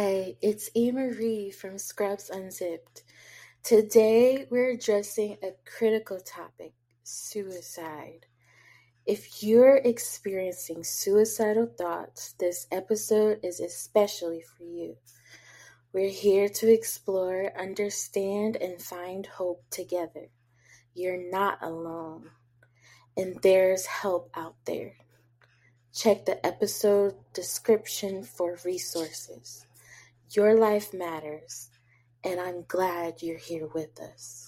Hi, it's E. Marie from Scrubs Unzipped. Today we're addressing a critical topic suicide. If you're experiencing suicidal thoughts, this episode is especially for you. We're here to explore, understand, and find hope together. You're not alone, and there's help out there. Check the episode description for resources. Your life matters, and I'm glad you're here with us.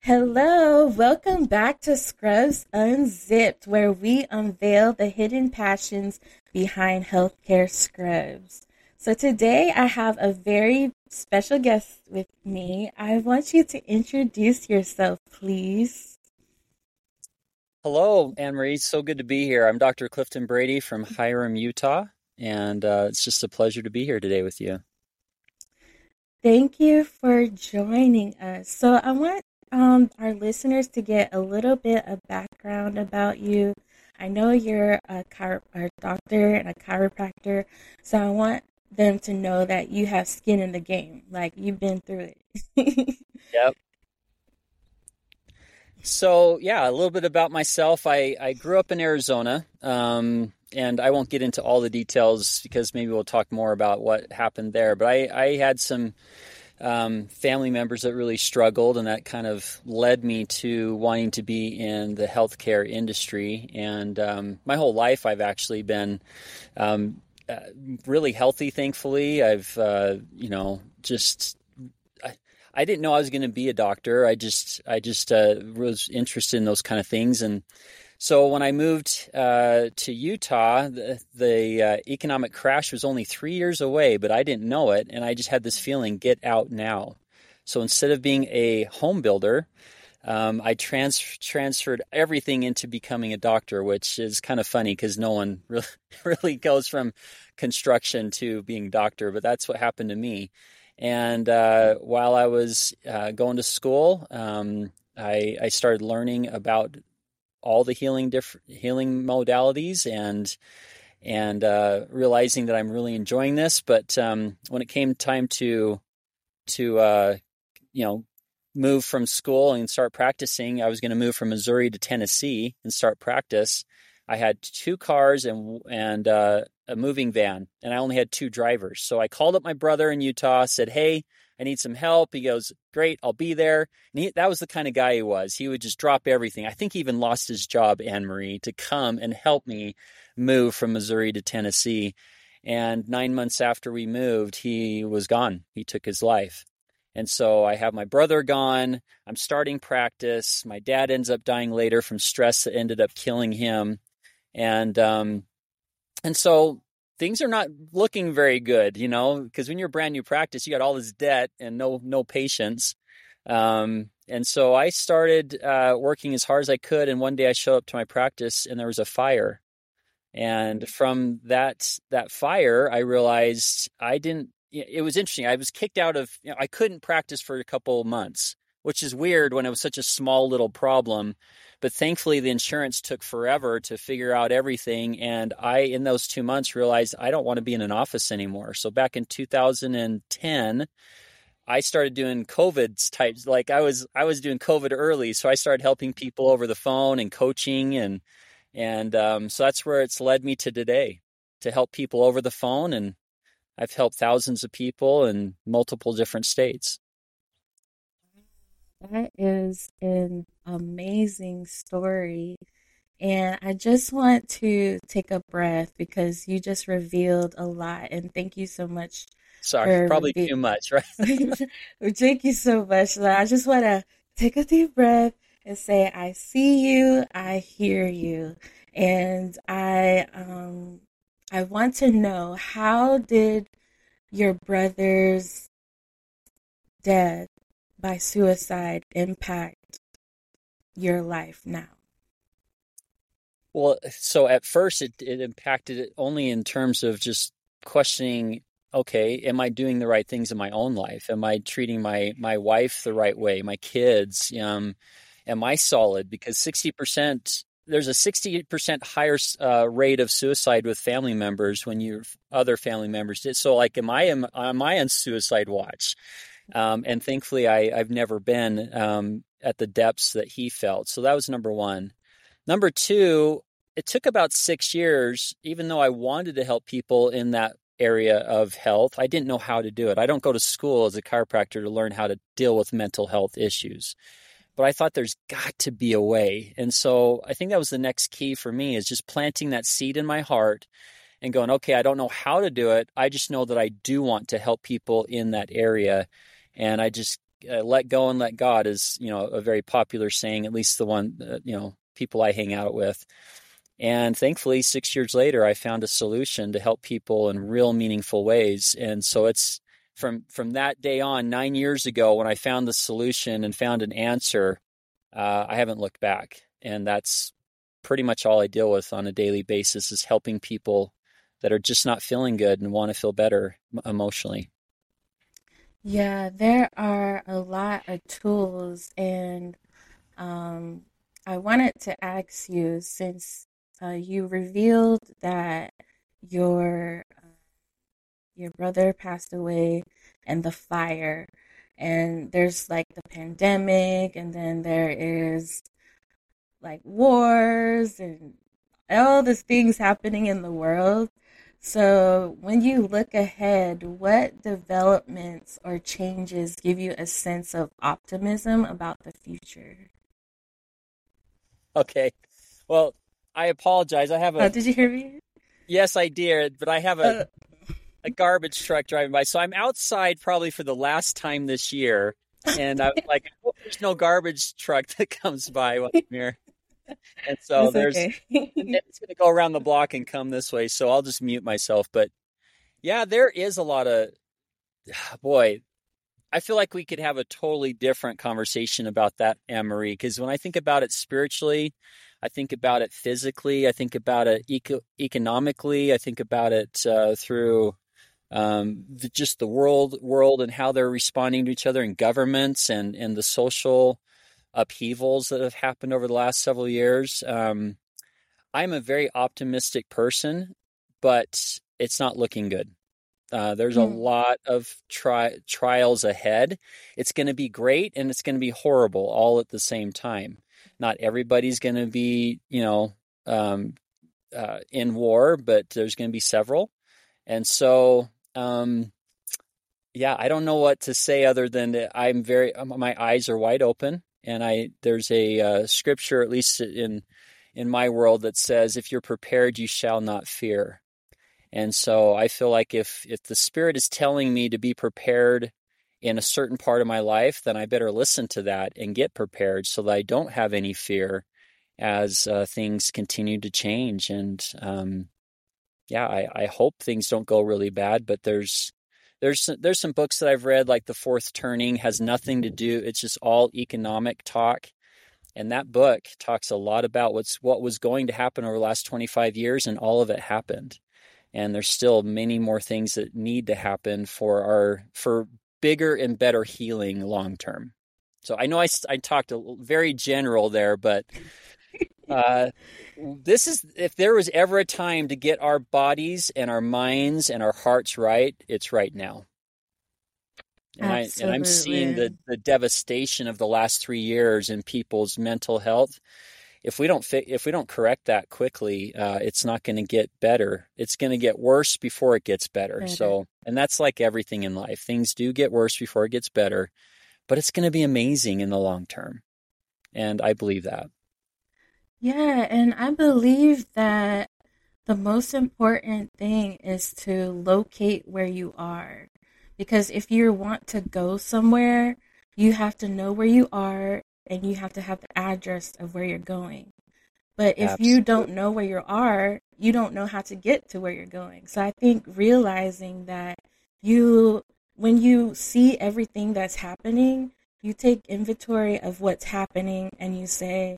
Hello, welcome back to Scrubs Unzipped, where we unveil the hidden passions behind healthcare scrubs. So today I have a very special guest with me. I want you to introduce yourself, please. Hello, Anne Marie. So good to be here. I'm Dr. Clifton Brady from Hyrum, Utah, and uh, it's just a pleasure to be here today with you. Thank you for joining us. So, I want um, our listeners to get a little bit of background about you. I know you're a, chiro- a doctor and a chiropractor, so I want them to know that you have skin in the game, like you've been through it. yep. So yeah, a little bit about myself. I, I grew up in Arizona, um, and I won't get into all the details because maybe we'll talk more about what happened there. But I, I had some um, family members that really struggled, and that kind of led me to wanting to be in the healthcare industry. And um, my whole life, I've actually been um, uh, really healthy. Thankfully, I've uh, you know just I didn't know I was going to be a doctor. I just I just uh, was interested in those kind of things, and so when I moved uh, to Utah, the, the uh, economic crash was only three years away, but I didn't know it, and I just had this feeling: get out now. So instead of being a home builder, um, I trans- transferred everything into becoming a doctor, which is kind of funny because no one really, really goes from construction to being doctor, but that's what happened to me. And uh, while I was uh, going to school, um, I, I, started learning about all the healing diff- healing modalities and and uh, realizing that I'm really enjoying this. But um, when it came time to to uh, you know move from school and start practicing, I was going to move from Missouri to Tennessee and start practice. I had two cars and and uh, a moving van, and I only had two drivers. So I called up my brother in Utah, said, "Hey, I need some help." He goes, "Great, I'll be there." And he, that was the kind of guy he was. He would just drop everything. I think he even lost his job, Anne Marie, to come and help me move from Missouri to Tennessee. And nine months after we moved, he was gone. He took his life. And so I have my brother gone. I'm starting practice. My dad ends up dying later from stress that ended up killing him and um, and so things are not looking very good, you know, because when you're brand new practice, you got all this debt and no no patients. Um, and so I started uh, working as hard as I could. And one day I showed up to my practice and there was a fire. And from that that fire, I realized I didn't. It was interesting. I was kicked out of. You know, I couldn't practice for a couple months, which is weird when it was such a small little problem. But thankfully, the insurance took forever to figure out everything. And I, in those two months, realized I don't want to be in an office anymore. So back in 2010, I started doing COVID types. Like I was, I was doing COVID early, so I started helping people over the phone and coaching, and and um, so that's where it's led me to today, to help people over the phone, and I've helped thousands of people in multiple different states. That is an amazing story. And I just want to take a breath because you just revealed a lot. And thank you so much. Sorry, probably too much, right? thank you so much. I just want to take a deep breath and say, I see you, I hear you. And I um I want to know how did your brother's death by suicide impact your life now? Well, so at first it, it impacted it only in terms of just questioning okay, am I doing the right things in my own life? Am I treating my my wife the right way? My kids? Um, am I solid? Because sixty percent there's a 68% higher uh, rate of suicide with family members when your other family members did. So, like, am I am, am I on suicide watch? Um, and thankfully, I, I've never been um, at the depths that he felt. So that was number one. Number two, it took about six years, even though I wanted to help people in that area of health. I didn't know how to do it. I don't go to school as a chiropractor to learn how to deal with mental health issues but I thought there's got to be a way. And so I think that was the next key for me is just planting that seed in my heart and going, okay, I don't know how to do it. I just know that I do want to help people in that area. And I just uh, let go and let God is, you know, a very popular saying, at least the one, uh, you know, people I hang out with. And thankfully, six years later, I found a solution to help people in real meaningful ways. And so it's, from from that day on, nine years ago, when I found the solution and found an answer, uh, I haven't looked back, and that's pretty much all I deal with on a daily basis is helping people that are just not feeling good and want to feel better emotionally. Yeah, there are a lot of tools, and um, I wanted to ask you since uh, you revealed that your your brother passed away and the fire and there's like the pandemic and then there is like wars and all these things happening in the world so when you look ahead what developments or changes give you a sense of optimism about the future okay well i apologize i have a oh, did you hear me yes i did but i have a uh, a garbage truck driving by. So I'm outside probably for the last time this year, and I'm like, there's no garbage truck that comes by while I'm here. And so That's there's okay. it's going to go around the block and come this way. So I'll just mute myself. But yeah, there is a lot of boy. I feel like we could have a totally different conversation about that, Anne Marie, because when I think about it spiritually, I think about it physically, I think about it eco- economically, I think about it uh, through um, the, just the world world and how they're responding to each other in governments and and the social upheavals that have happened over the last several years. Um, I'm a very optimistic person, but it's not looking good. Uh, there's mm. a lot of tri- trials ahead. It's going to be great and it's going to be horrible all at the same time. Not everybody's going to be, you know, um, uh, in war, but there's going to be several. And so um, yeah, I don't know what to say other than that I'm very my eyes are wide open, and I there's a uh, scripture at least in in my world that says, "If you're prepared, you shall not fear." And so I feel like if if the Spirit is telling me to be prepared in a certain part of my life, then I better listen to that and get prepared so that I don't have any fear as uh, things continue to change. And um, yeah, I, I hope things don't go really bad, but there's there's there's some books that I've read like The Fourth Turning has nothing to do it's just all economic talk. And that book talks a lot about what's what was going to happen over the last 25 years and all of it happened. And there's still many more things that need to happen for our for bigger and better healing long term. So I know I, I talked a very general there, but uh, this is if there was ever a time to get our bodies and our minds and our hearts right, it's right now. And, I, and I'm seeing the, the devastation of the last three years in people's mental health. If we don't fi- if we don't correct that quickly, uh, it's not going to get better. It's going to get worse before it gets better. better. So, and that's like everything in life. Things do get worse before it gets better, but it's going to be amazing in the long term. And I believe that. Yeah, and I believe that the most important thing is to locate where you are. Because if you want to go somewhere, you have to know where you are and you have to have the address of where you're going. But if Absolutely. you don't know where you are, you don't know how to get to where you're going. So I think realizing that you, when you see everything that's happening, you take inventory of what's happening and you say,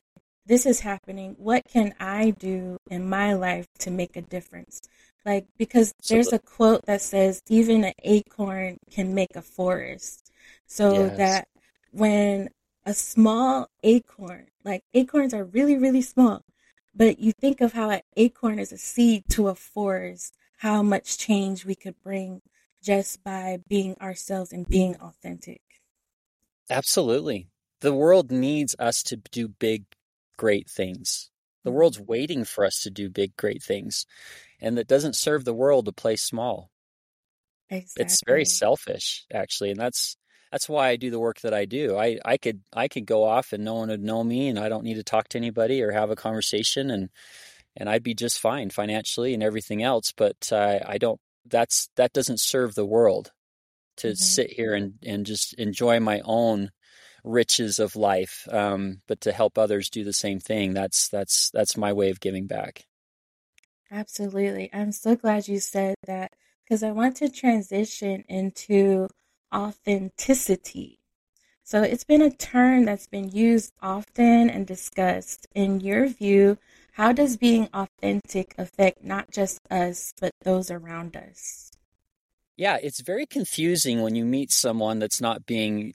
this is happening. What can I do in my life to make a difference? Like, because there's a quote that says, even an acorn can make a forest. So yes. that when a small acorn, like acorns are really, really small, But you think of how an acorn is a seed to a forest, how much change we could bring just by being ourselves and being authentic. Absolutely. The world needs us to do big, great things. The world's mm-hmm. waiting for us to do big, great things. And that doesn't serve the world to play small. Exactly. It's very selfish, actually. And that's that's why I do the work that I do. I, I could I could go off and no one would know me and I don't need to talk to anybody or have a conversation and and I'd be just fine financially and everything else. But uh, I don't. That's that doesn't serve the world to mm-hmm. sit here and and just enjoy my own riches of life. Um, but to help others do the same thing. That's that's that's my way of giving back. Absolutely. I'm so glad you said that because I want to transition into authenticity. So it's been a term that's been used often and discussed. In your view, how does being authentic affect not just us, but those around us? Yeah, it's very confusing when you meet someone that's not being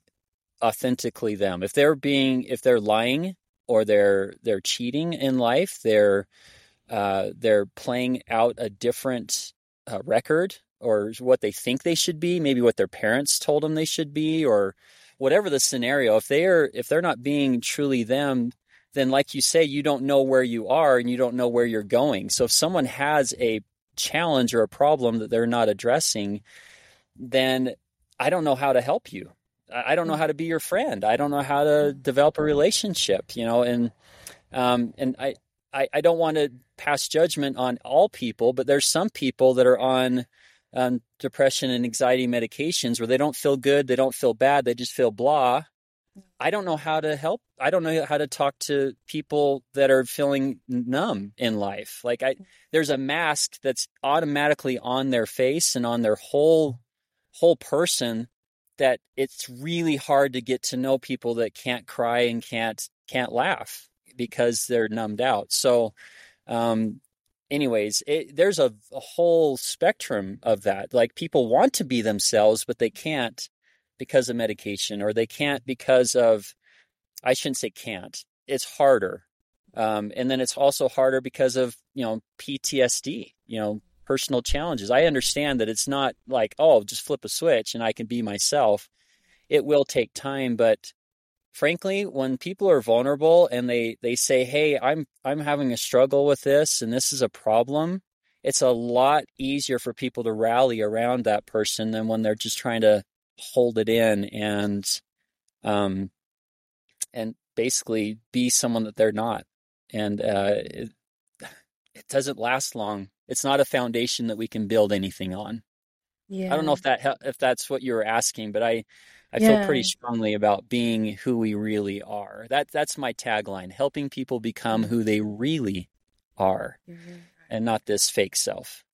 authentically them. If they're being, if they're lying or they're they're cheating in life, they're uh, they're playing out a different uh, record or what they think they should be, maybe what their parents told them they should be, or whatever the scenario. If they are if they're not being truly them, then like you say, you don't know where you are and you don't know where you're going. So if someone has a challenge or a problem that they're not addressing, then I don't know how to help you. I don't know how to be your friend. I don't know how to develop a relationship, you know, and um, and I, I, I don't want to pass judgment on all people, but there's some people that are on um, depression and anxiety medications where they don't feel good, they don't feel bad, they just feel blah. I don't know how to help. I don't know how to talk to people that are feeling numb in life. Like I there's a mask that's automatically on their face and on their whole whole person that it's really hard to get to know people that can't cry and can't can't laugh because they're numbed out. So um anyways, it, there's a, a, whole spectrum of that. Like people want to be themselves, but they can't because of medication, or they can't because of, I shouldn't say can't. It's harder, um, and then it's also harder because of you know PTSD. You know, personal challenges. I understand that it's not like oh, just flip a switch and I can be myself. It will take time, but frankly, when people are vulnerable and they they say, "Hey, I'm I'm having a struggle with this and this is a problem," it's a lot easier for people to rally around that person than when they're just trying to hold it in and um and basically be someone that they're not. And uh, it, doesn't last long. It's not a foundation that we can build anything on. Yeah. I don't know if that if that's what you were asking, but I I yeah. feel pretty strongly about being who we really are. That that's my tagline: helping people become who they really are, mm-hmm. and not this fake self.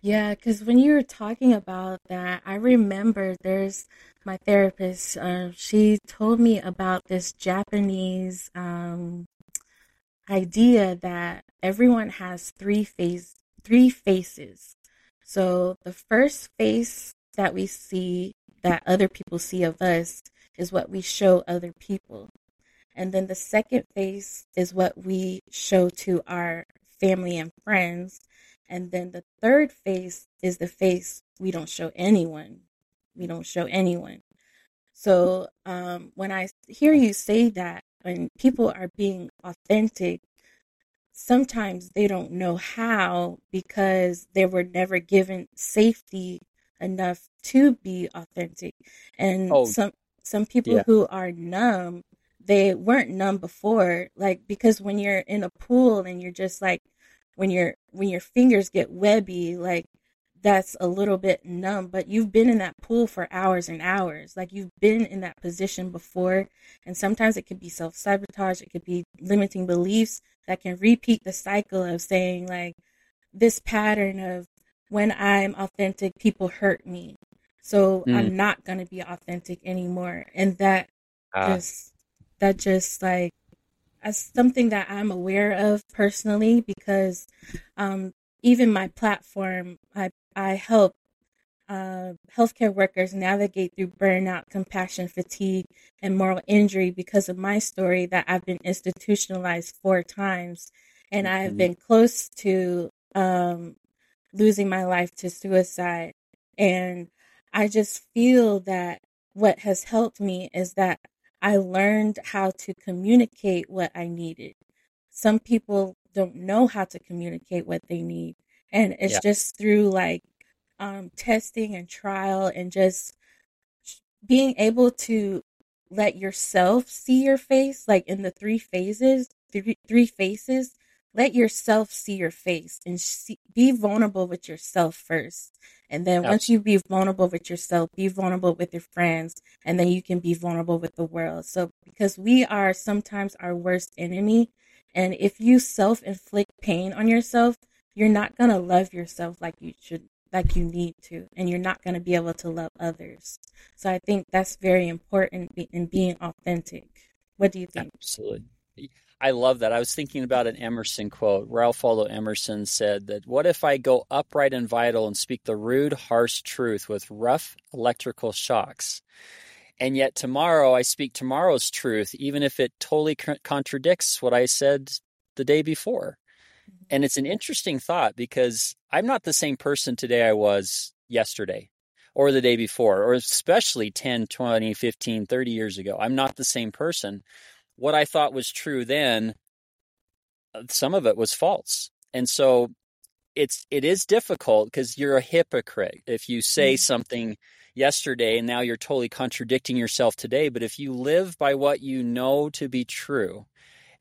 Yeah, because when you were talking about that, I remember there's my therapist. Uh, she told me about this Japanese um, idea that everyone has three face three faces. So the first face that we see that other people see of us is what we show other people. And then the second face is what we show to our family and friends. And then the third face is the face we don't show anyone. We don't show anyone. So um, when I hear you say that, when people are being authentic, sometimes they don't know how because they were never given safety enough to be authentic. And oh, some some people yeah. who are numb, they weren't numb before. Like because when you're in a pool and you're just like when your when your fingers get webby, like that's a little bit numb, but you've been in that pool for hours and hours. Like you've been in that position before. And sometimes it could be self sabotage, it could be limiting beliefs that can repeat the cycle of saying, like, this pattern of when I'm authentic, people hurt me. So mm. I'm not going to be authentic anymore. And that ah. just, that just like, as something that I'm aware of personally because um, even my platform, I, I help uh, healthcare workers navigate through burnout, compassion, fatigue, and moral injury because of my story that I've been institutionalized four times and mm-hmm. I have been close to um, losing my life to suicide. And I just feel that what has helped me is that I learned how to communicate what I needed. Some people don't know how to communicate what they need. And it's yeah. just through like um, testing and trial and just being able to let yourself see your face, like in the three phases, three, three faces, let yourself see your face and see, be vulnerable with yourself first. And then Absolutely. once you be vulnerable with yourself, be vulnerable with your friends, and then you can be vulnerable with the world. So, because we are sometimes our worst enemy. And if you self inflict pain on yourself, you're not going to love yourself like you should, like you need to. And you're not going to be able to love others. So, I think that's very important in being authentic. What do you think? Absolutely. I love that. I was thinking about an Emerson quote. Ralph Waldo Emerson said that, What if I go upright and vital and speak the rude, harsh truth with rough electrical shocks? And yet tomorrow I speak tomorrow's truth, even if it totally contradicts what I said the day before. Mm-hmm. And it's an interesting thought because I'm not the same person today I was yesterday or the day before, or especially 10, 20, 15, 30 years ago. I'm not the same person what I thought was true then, uh, some of it was false. And so it's it is difficult because you're a hypocrite if you say mm-hmm. something yesterday and now you're totally contradicting yourself today. But if you live by what you know to be true,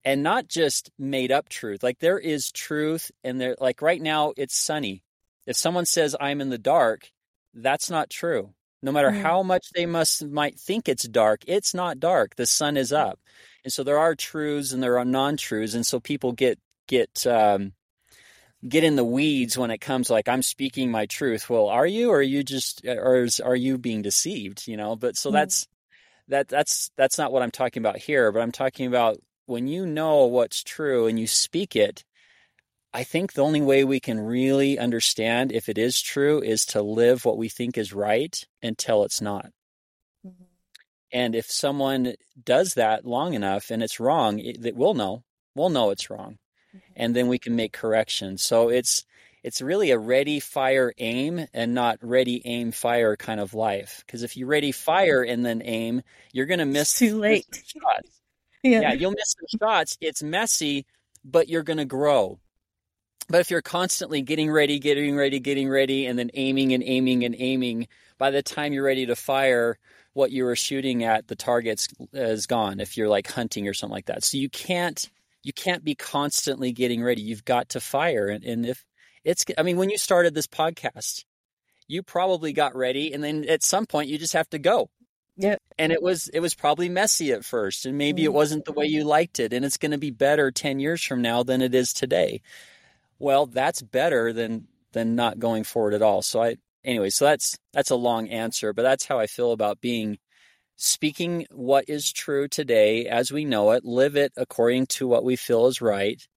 and not just made up truth, like there is truth, and there like right now it's sunny. If someone says I'm in the dark, that's not true. No matter mm-hmm. how much they must might think it's dark, it's not dark. The sun is up. And so there are truths and there are non-truths, and so people get get um, get in the weeds when it comes like I'm speaking my truth. Well, are you, or are you just, or is, are you being deceived? You know, but so mm. that's that that's that's not what I'm talking about here. But I'm talking about when you know what's true and you speak it. I think the only way we can really understand if it is true is to live what we think is right until it's not. And if someone does that long enough and it's wrong, it, we'll know. We'll know it's wrong. Mm-hmm. And then we can make corrections. So it's it's really a ready fire aim and not ready aim fire kind of life. Because if you ready fire and then aim, you're going to miss too late. Yeah. yeah, you'll miss the shots. It's messy, but you're going to grow. But if you're constantly getting ready, getting ready, getting ready, and then aiming and aiming and aiming, by the time you're ready to fire, what you were shooting at, the target's uh, is gone. If you're like hunting or something like that, so you can't you can't be constantly getting ready. You've got to fire, and, and if it's, I mean, when you started this podcast, you probably got ready, and then at some point you just have to go. Yeah. And it was it was probably messy at first, and maybe it mm. wasn't the way you liked it, and it's going to be better ten years from now than it is today. Well, that's better than than not going forward at all. So I anyway, so that's that's a long answer, but that's how I feel about being speaking what is true today as we know it, live it according to what we feel is right,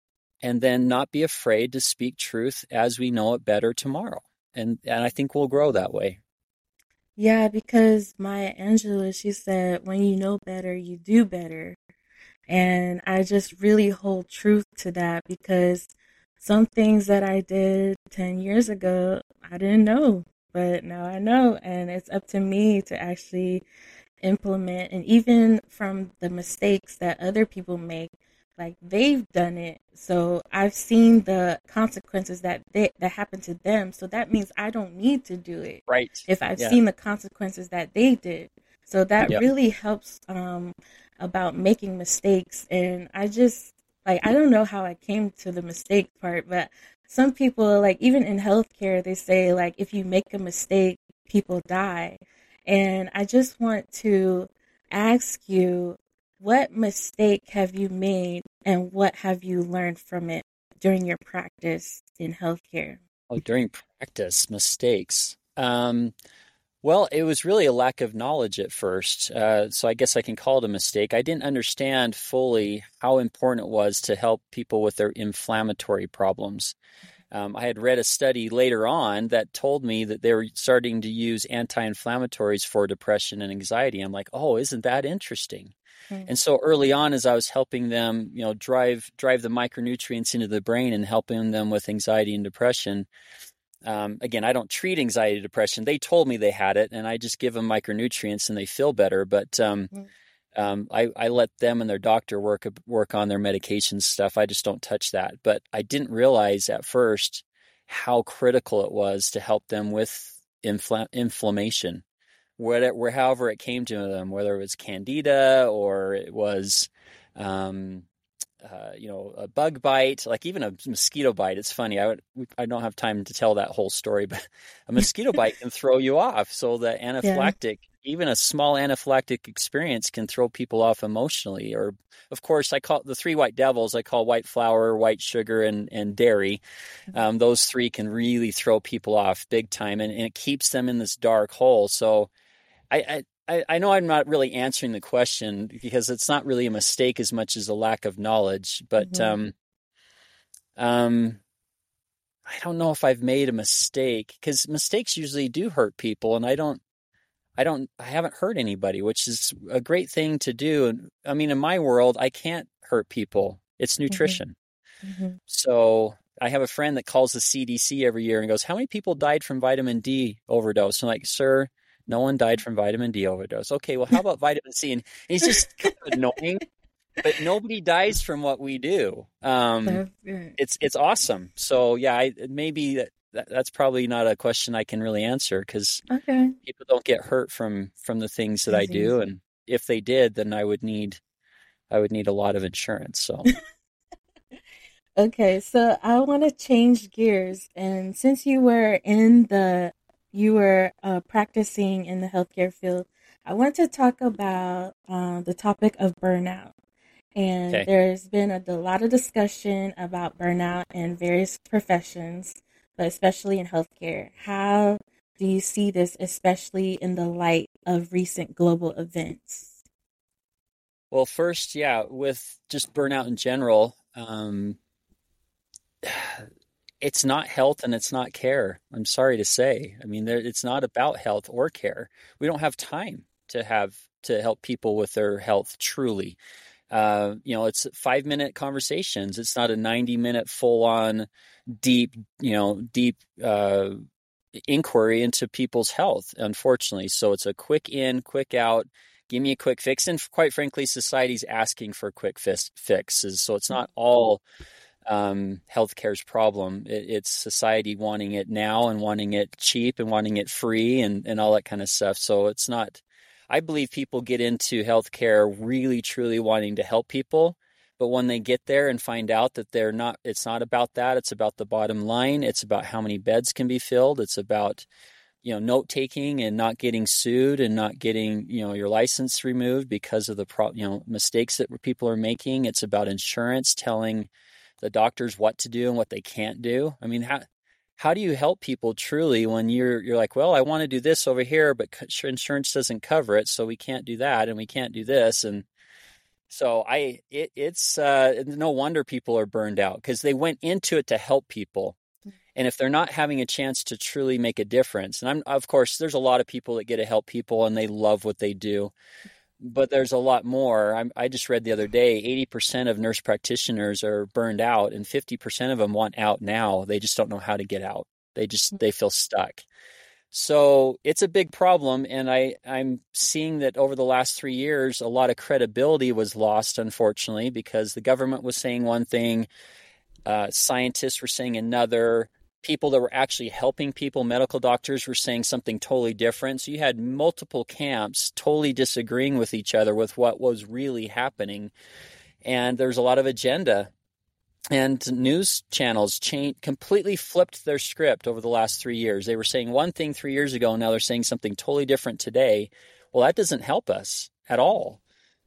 and then not be afraid to speak truth as we know it better tomorrow. And and I think we'll grow that way. Yeah, because Maya Angelou, she said, when you know better, you do better. And I just really hold truth to that because some things that I did 10 years ago, I didn't know but now I know, and it's up to me to actually implement. And even from the mistakes that other people make, like they've done it, so I've seen the consequences that they, that happened to them. So that means I don't need to do it, right? If I've yeah. seen the consequences that they did, so that yep. really helps um, about making mistakes. And I just like I don't know how I came to the mistake part, but some people like even in healthcare they say like if you make a mistake people die and i just want to ask you what mistake have you made and what have you learned from it during your practice in healthcare oh during practice mistakes um, well, it was really a lack of knowledge at first. Uh, so I guess I can call it a mistake. I didn't understand fully how important it was to help people with their inflammatory problems. Um, I had read a study later on that told me that they were starting to use anti inflammatories for depression and anxiety. I'm like, oh, isn't that interesting? And so early on, as I was helping them, you know, drive drive the micronutrients into the brain and helping them with anxiety and depression. Um, again, I don't treat anxiety and depression. They told me they had it, and I just give them micronutrients and they feel better. But um, mm-hmm. um, I, I, let them and their doctor work work on their medication stuff. I just don't touch that. But I didn't realize at first how critical it was to help them with infl- inflammation whatever, however it came to them, whether it was candida or it was, um, uh, you know, a bug bite, like even a mosquito bite. It's funny. I would, I don't have time to tell that whole story, but a mosquito bite can throw you off. So the anaphylactic, yeah. even a small anaphylactic experience can throw people off emotionally. Or, of course, I call the three white devils. I call white flour, white sugar, and and dairy. Um, those three can really throw people off big time, and, and it keeps them in this dark hole. So I, I, I know I'm not really answering the question because it's not really a mistake as much as a lack of knowledge. But mm-hmm. um, um, I don't know if I've made a mistake because mistakes usually do hurt people, and I don't. I don't. I haven't hurt anybody, which is a great thing to do. And I mean, in my world, I can't hurt people. It's mm-hmm. nutrition. Mm-hmm. So I have a friend that calls the CDC every year and goes, "How many people died from vitamin D overdose?" And I'm like, "Sir, no one died from vitamin D overdose. Okay, well, how about vitamin C? And he's just kind of annoying, but nobody dies from what we do. Um, it's it's awesome. So yeah, I, maybe that, that's probably not a question I can really answer because okay. people don't get hurt from from the things that I do, and if they did, then I would need I would need a lot of insurance. So. okay, so I want to change gears, and since you were in the you were uh, practicing in the healthcare field, I want to talk about uh, the topic of burnout. And okay. there's been a, a, lot of discussion about burnout in various professions, but especially in healthcare. How do you see this, especially in the light of recent global events? Well, first, yeah, with just burnout in general, um, it's not health and it's not care. I'm sorry to say. I mean, it's not about health or care. We don't have time to have to help people with their health truly. Uh, you know, it's five minute conversations. It's not a 90 minute full on deep, you know, deep, uh, inquiry into people's health, unfortunately. So it's a quick in, quick out, give me a quick fix. And quite frankly, society's asking for quick fixes. So it's not all um, healthcare's problem. It, it's society wanting it now and wanting it cheap and wanting it free and, and all that kind of stuff. So it's not, I believe people get into healthcare really, truly wanting to help people. But when they get there and find out that they're not, it's not about that. It's about the bottom line. It's about how many beds can be filled. It's about, you know, note taking and not getting sued and not getting, you know, your license removed because of the, pro, you know, mistakes that people are making. It's about insurance telling, the doctors what to do and what they can't do. I mean, how how do you help people truly when you're you're like, well, I want to do this over here, but insurance doesn't cover it, so we can't do that and we can't do this and so I it, it's uh, no wonder people are burned out because they went into it to help people. And if they're not having a chance to truly make a difference, and I'm of course there's a lot of people that get to help people and they love what they do but there's a lot more. I'm, i just read the other day 80% of nurse practitioners are burned out, and 50% of them want out now. They just don't know how to get out. They just they feel stuck. So it's a big problem, and I I'm seeing that over the last three years, a lot of credibility was lost, unfortunately, because the government was saying one thing, uh, scientists were saying another people that were actually helping people, medical doctors, were saying something totally different. So you had multiple camps totally disagreeing with each other with what was really happening. And there's a lot of agenda. And news channels completely flipped their script over the last three years. They were saying one thing three years ago, and now they're saying something totally different today. Well, that doesn't help us at all.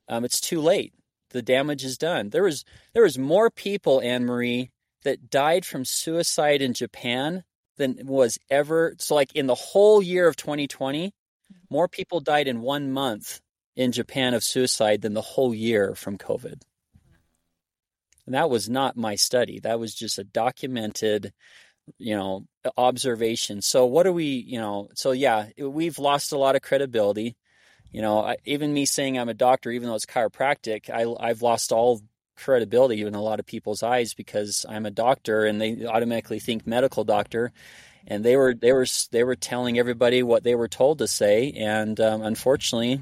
Um, it's too late. The damage is done. There was there was more people, Anne Marie, that died from suicide in Japan than was ever. So, like in the whole year of 2020, more people died in one month in Japan of suicide than the whole year from COVID. And that was not my study. That was just a documented, you know, observation. So what are we, you know, so yeah, we've lost a lot of credibility. you know, I, even me saying I'm a doctor, even though it's chiropractic, I, I've lost all credibility in a lot of people's eyes because I'm a doctor and they automatically think medical doctor. And they were they were they were telling everybody what they were told to say, and um, unfortunately,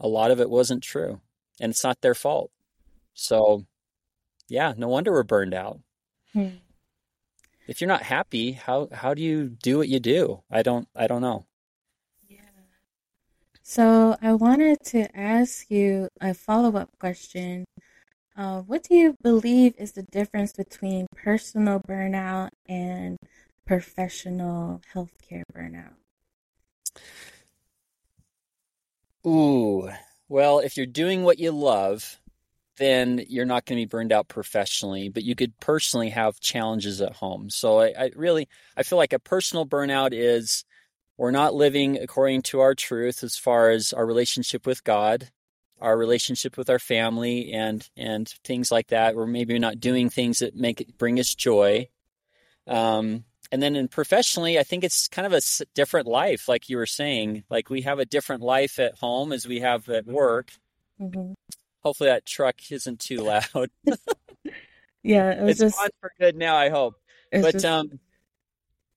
a lot of it wasn't true, and it's not their fault. So, yeah, no wonder we're burned out. Hmm. If you're not happy, how how do you do what you do? I don't I don't know. Yeah. So I wanted to ask you a follow up question. Uh, what do you believe is the difference between personal burnout and professional healthcare burnout? Ooh, well, if you're doing what you love, then you're not going to be burned out professionally, but you could personally have challenges at home. So I, I really, I feel like a personal burnout is we're not living according to our truth as far as our relationship with God, our relationship with our family, and and things like that. Or maybe we're not doing things that make it bring us joy. Um, and then in professionally, I think it's kind of a different life, like you were saying. Like we have a different life at home as we have at work. Mm-hmm. Hopefully, that truck isn't too loud. yeah, it it's just, on for good now. I hope. But just... um,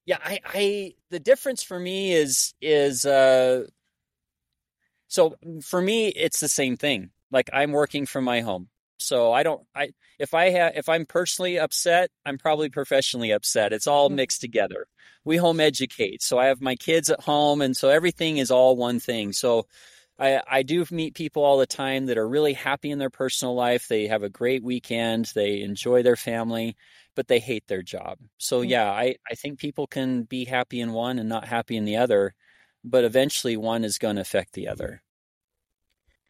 yeah, I, I the difference for me is is uh so for me it's the same thing. Like I'm working from my home. So I don't I if I have if I'm personally upset, I'm probably professionally upset. It's all mm-hmm. mixed together. We home educate. So I have my kids at home and so everything is all one thing. So I, I do meet people all the time that are really happy in their personal life. They have a great weekend. They enjoy their family but they hate their job. So mm-hmm. yeah, I, I think people can be happy in one and not happy in the other, but eventually one is going to affect the other.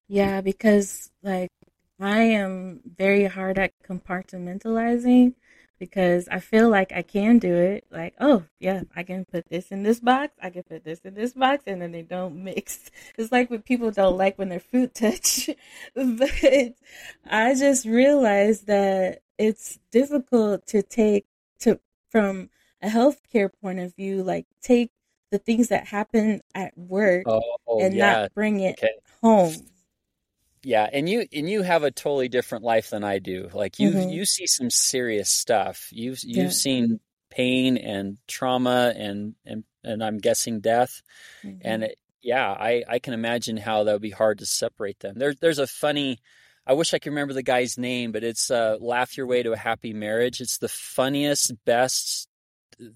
Yeah, because like I am very hard at compartmentalizing because I feel like I can do it. Like, oh, yeah, I can put this in this box, I can put this in this box, and then they don't mix. It's like what people don't like when their food touch. but I just realized that it's difficult to take to from a healthcare point of view, like take the things that happen at work oh, and yeah. not bring it okay. home. Yeah, and you and you have a totally different life than I do. Like you mm-hmm. you see some serious stuff. You've you've yeah. seen pain and trauma and and and I'm guessing death. Mm-hmm. And it, yeah, I I can imagine how that would be hard to separate them. There's there's a funny I wish I could remember the guy's name, but it's uh, "Laugh Your Way to a Happy Marriage." It's the funniest, best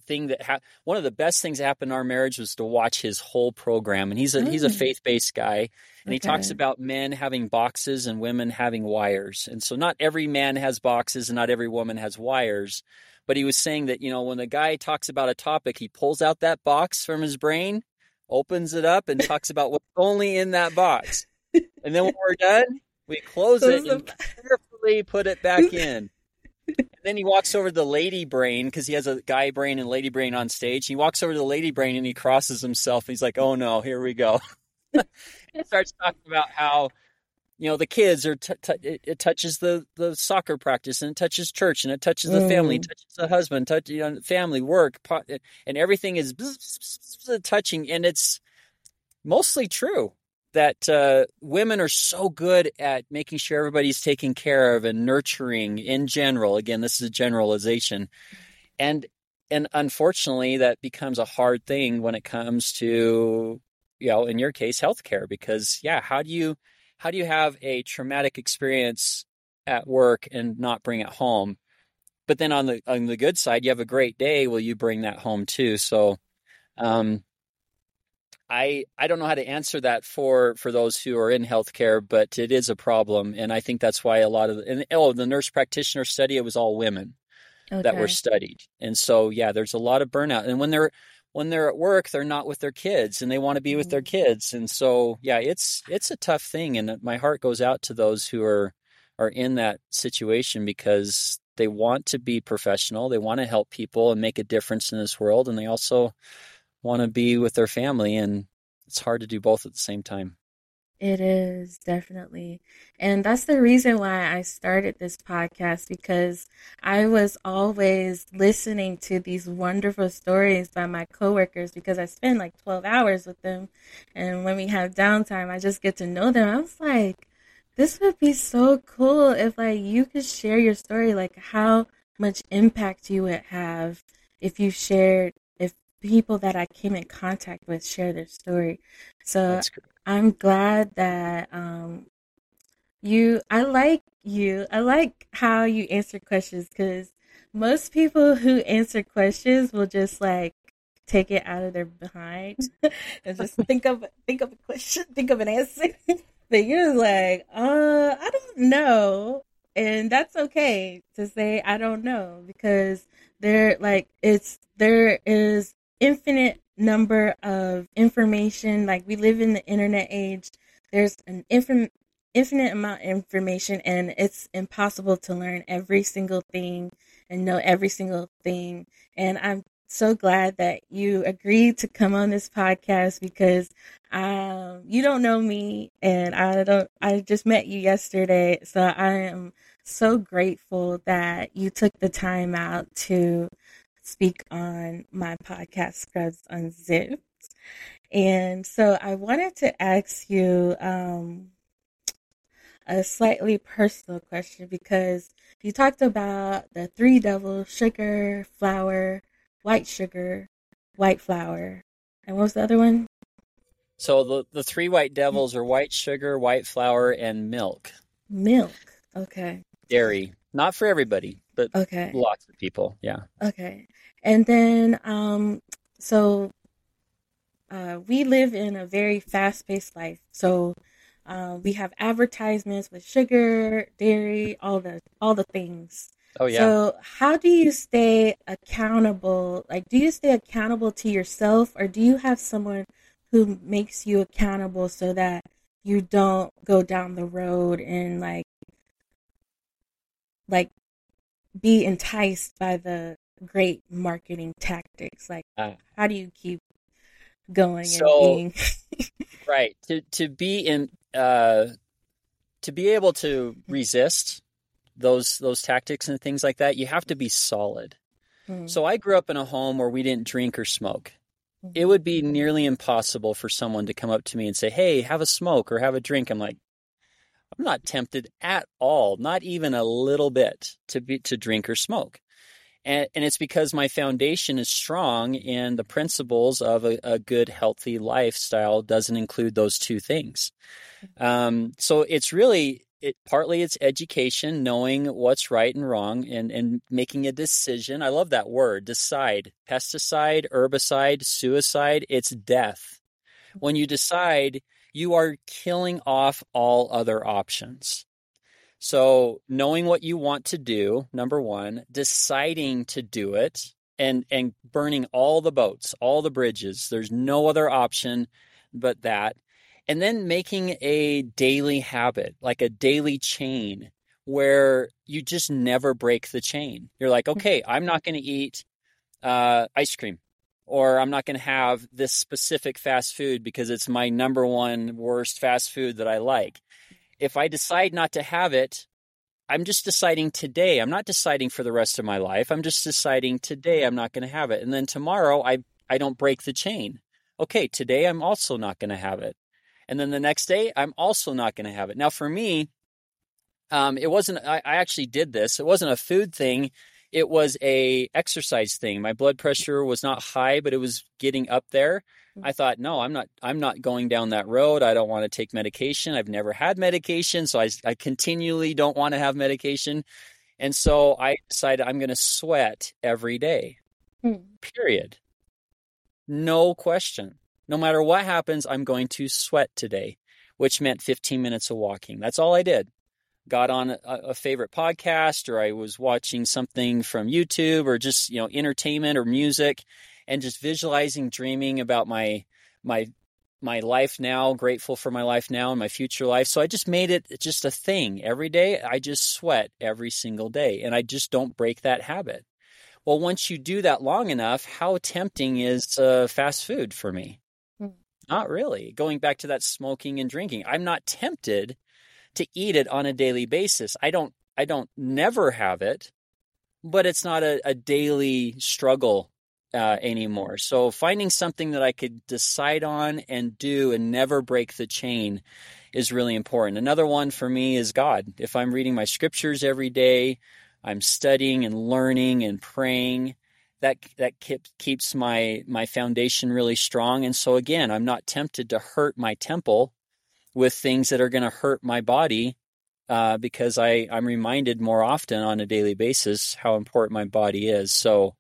thing that ha- one of the best things that happened in our marriage was to watch his whole program. And he's a he's a mm. faith based guy, and okay. he talks about men having boxes and women having wires. And so, not every man has boxes, and not every woman has wires. But he was saying that you know when the guy talks about a topic, he pulls out that box from his brain, opens it up, and talks about what's only in that box. And then when we're done, we close it and carefully put it back in. And then he walks over to the lady brain because he has a guy brain and lady brain on stage. He walks over to the lady brain and he crosses himself. He's like, "Oh no, here we go." he starts talking about how you know the kids are t- t- it, it, touches the the soccer practice and it touches church and it touches the mm. family, touches the husband, touch you know family, work, pot, and everything is touching, and it's mostly true that uh, women are so good at making sure everybody's taken care of and nurturing in general. Again, this is a generalization, and and unfortunately, that becomes a hard thing when it comes to you know, in your case, healthcare. Because yeah, how do you how do you have a traumatic experience at work and not bring it home? But then on the on the good side, you have a great day. Will you bring that home too? So. Um, I I don't know how to answer that for for those who are in healthcare, but it is a problem, and I think that's why a lot of the, and oh the nurse practitioner study it was all women okay. that were studied, and so yeah, there's a lot of burnout, and when they're when they're at work, they're not with their kids, and they want to be with their mm-hmm. kids, and so yeah, it's it's a tough thing, and my heart goes out to those who are are in that situation because they want to be professional, they want to help people and make a difference in this world, and they also want to be with their family and it's hard to do both at the same time It is definitely. And that's the reason why I started this podcast because I was always listening to these wonderful stories by my coworkers because I spend like 12 hours with them. And when we have downtime, I just get to know them. I was like, this would be so cool if like you could share your story, like how much impact you would have if you shared people that I came in contact with share their story. So I'm glad that um, you. I like you. I like how you answer questions because most people who answer questions will just like take it out of their behind and just think of think of a question, think of an answer. but you're like, uh, I don't know, and that's okay to say I don't know because there like it's there is infinite number of information. Like we live in the internet age. There's an infinite infinite amount of information and it's impossible to learn every single thing and know every single thing. And I'm so glad that you agreed to come on this podcast because um, you don't know me and I don't I just met you yesterday. So I am so grateful that you took the time out to speak on my podcast, Scrubs Unzipped. And so I wanted to ask you um, a slightly personal question because you talked about the three devils sugar, flour, white sugar, white flour. And what was the other one? So the, the three white devils are white sugar, white flour, and milk. Milk. Okay. Dairy. Not for everybody, but okay. lots of people. Yeah. Okay. And then, um, so uh, we live in a very fast paced life. So uh, we have advertisements with sugar, dairy, all the all the things. Oh yeah. So how do you stay accountable? Like, do you stay accountable to yourself, or do you have someone who makes you accountable so that you don't go down the road and like like be enticed by the great marketing tactics? Like, uh, how do you keep going so, and being right to to be in uh, to be able to resist those those tactics and things like that? You have to be solid. Mm-hmm. So I grew up in a home where we didn't drink or smoke. Mm-hmm. It would be nearly impossible for someone to come up to me and say, "Hey, have a smoke or have a drink." I'm like, I'm not tempted at all, not even a little bit, to be to drink or smoke and, and it's because my foundation is strong and the principles of a, a good healthy lifestyle doesn't include those two things. Um, so it's really it partly it's education knowing what's right and wrong and and making a decision. I love that word decide. Pesticide herbicide suicide it's death. When you decide you are killing off all other options so knowing what you want to do, number one, deciding to do it and and burning all the boats, all the bridges. There's no other option but that. And then making a daily habit, like a daily chain where you just never break the chain. You're like, mm-hmm. okay, I'm not going to eat uh, ice cream or I'm not going to have this specific fast food because it's my number one worst fast food that I like if I decide not to have it, I'm just deciding today. I'm not deciding for the rest of my life. I'm just deciding today I'm not going to have it. And then tomorrow I I don't break the chain. Okay, today I'm also not going to have it. And then the next day I'm also not going to have it. Now for me, um, it wasn't I, I actually did this. It wasn't a food thing. It was a exercise thing. My blood pressure was not high, but it was getting up there. I thought, no, I'm not. I'm not going down that road. I don't want to take medication. I've never had medication, so I, I continually don't want to have medication. And so I decided I'm going to sweat every day. Hmm. Period. No question. No matter what happens, I'm going to sweat today, which meant 15 minutes of walking. That's all I did. Got on a, a favorite podcast, or I was watching something from YouTube, or just you know entertainment or music, and just visualizing, dreaming about my my my life now, grateful for my life now and my future life. So I just made it just a thing. Every day I just sweat every single day and I just don't break that habit. Well, once you do that long enough, how tempting is uh, fast food for me? Hmm. not really. Going back to that smoking and drinking, I'm not tempted to eat it on a daily basis. I don't I don't never have it, but it's not a, a daily struggle uh, anymore. So finding something that I could decide on and do and never break the chain is really important. Another one for me is God. If I'm reading my scriptures every day, I'm studying and learning and praying. That that keeps keeps my my foundation really strong. And so again, I'm not tempted to hurt my temple with things that are going to hurt my body uh, because I I'm reminded more often on a daily basis how important my body is. So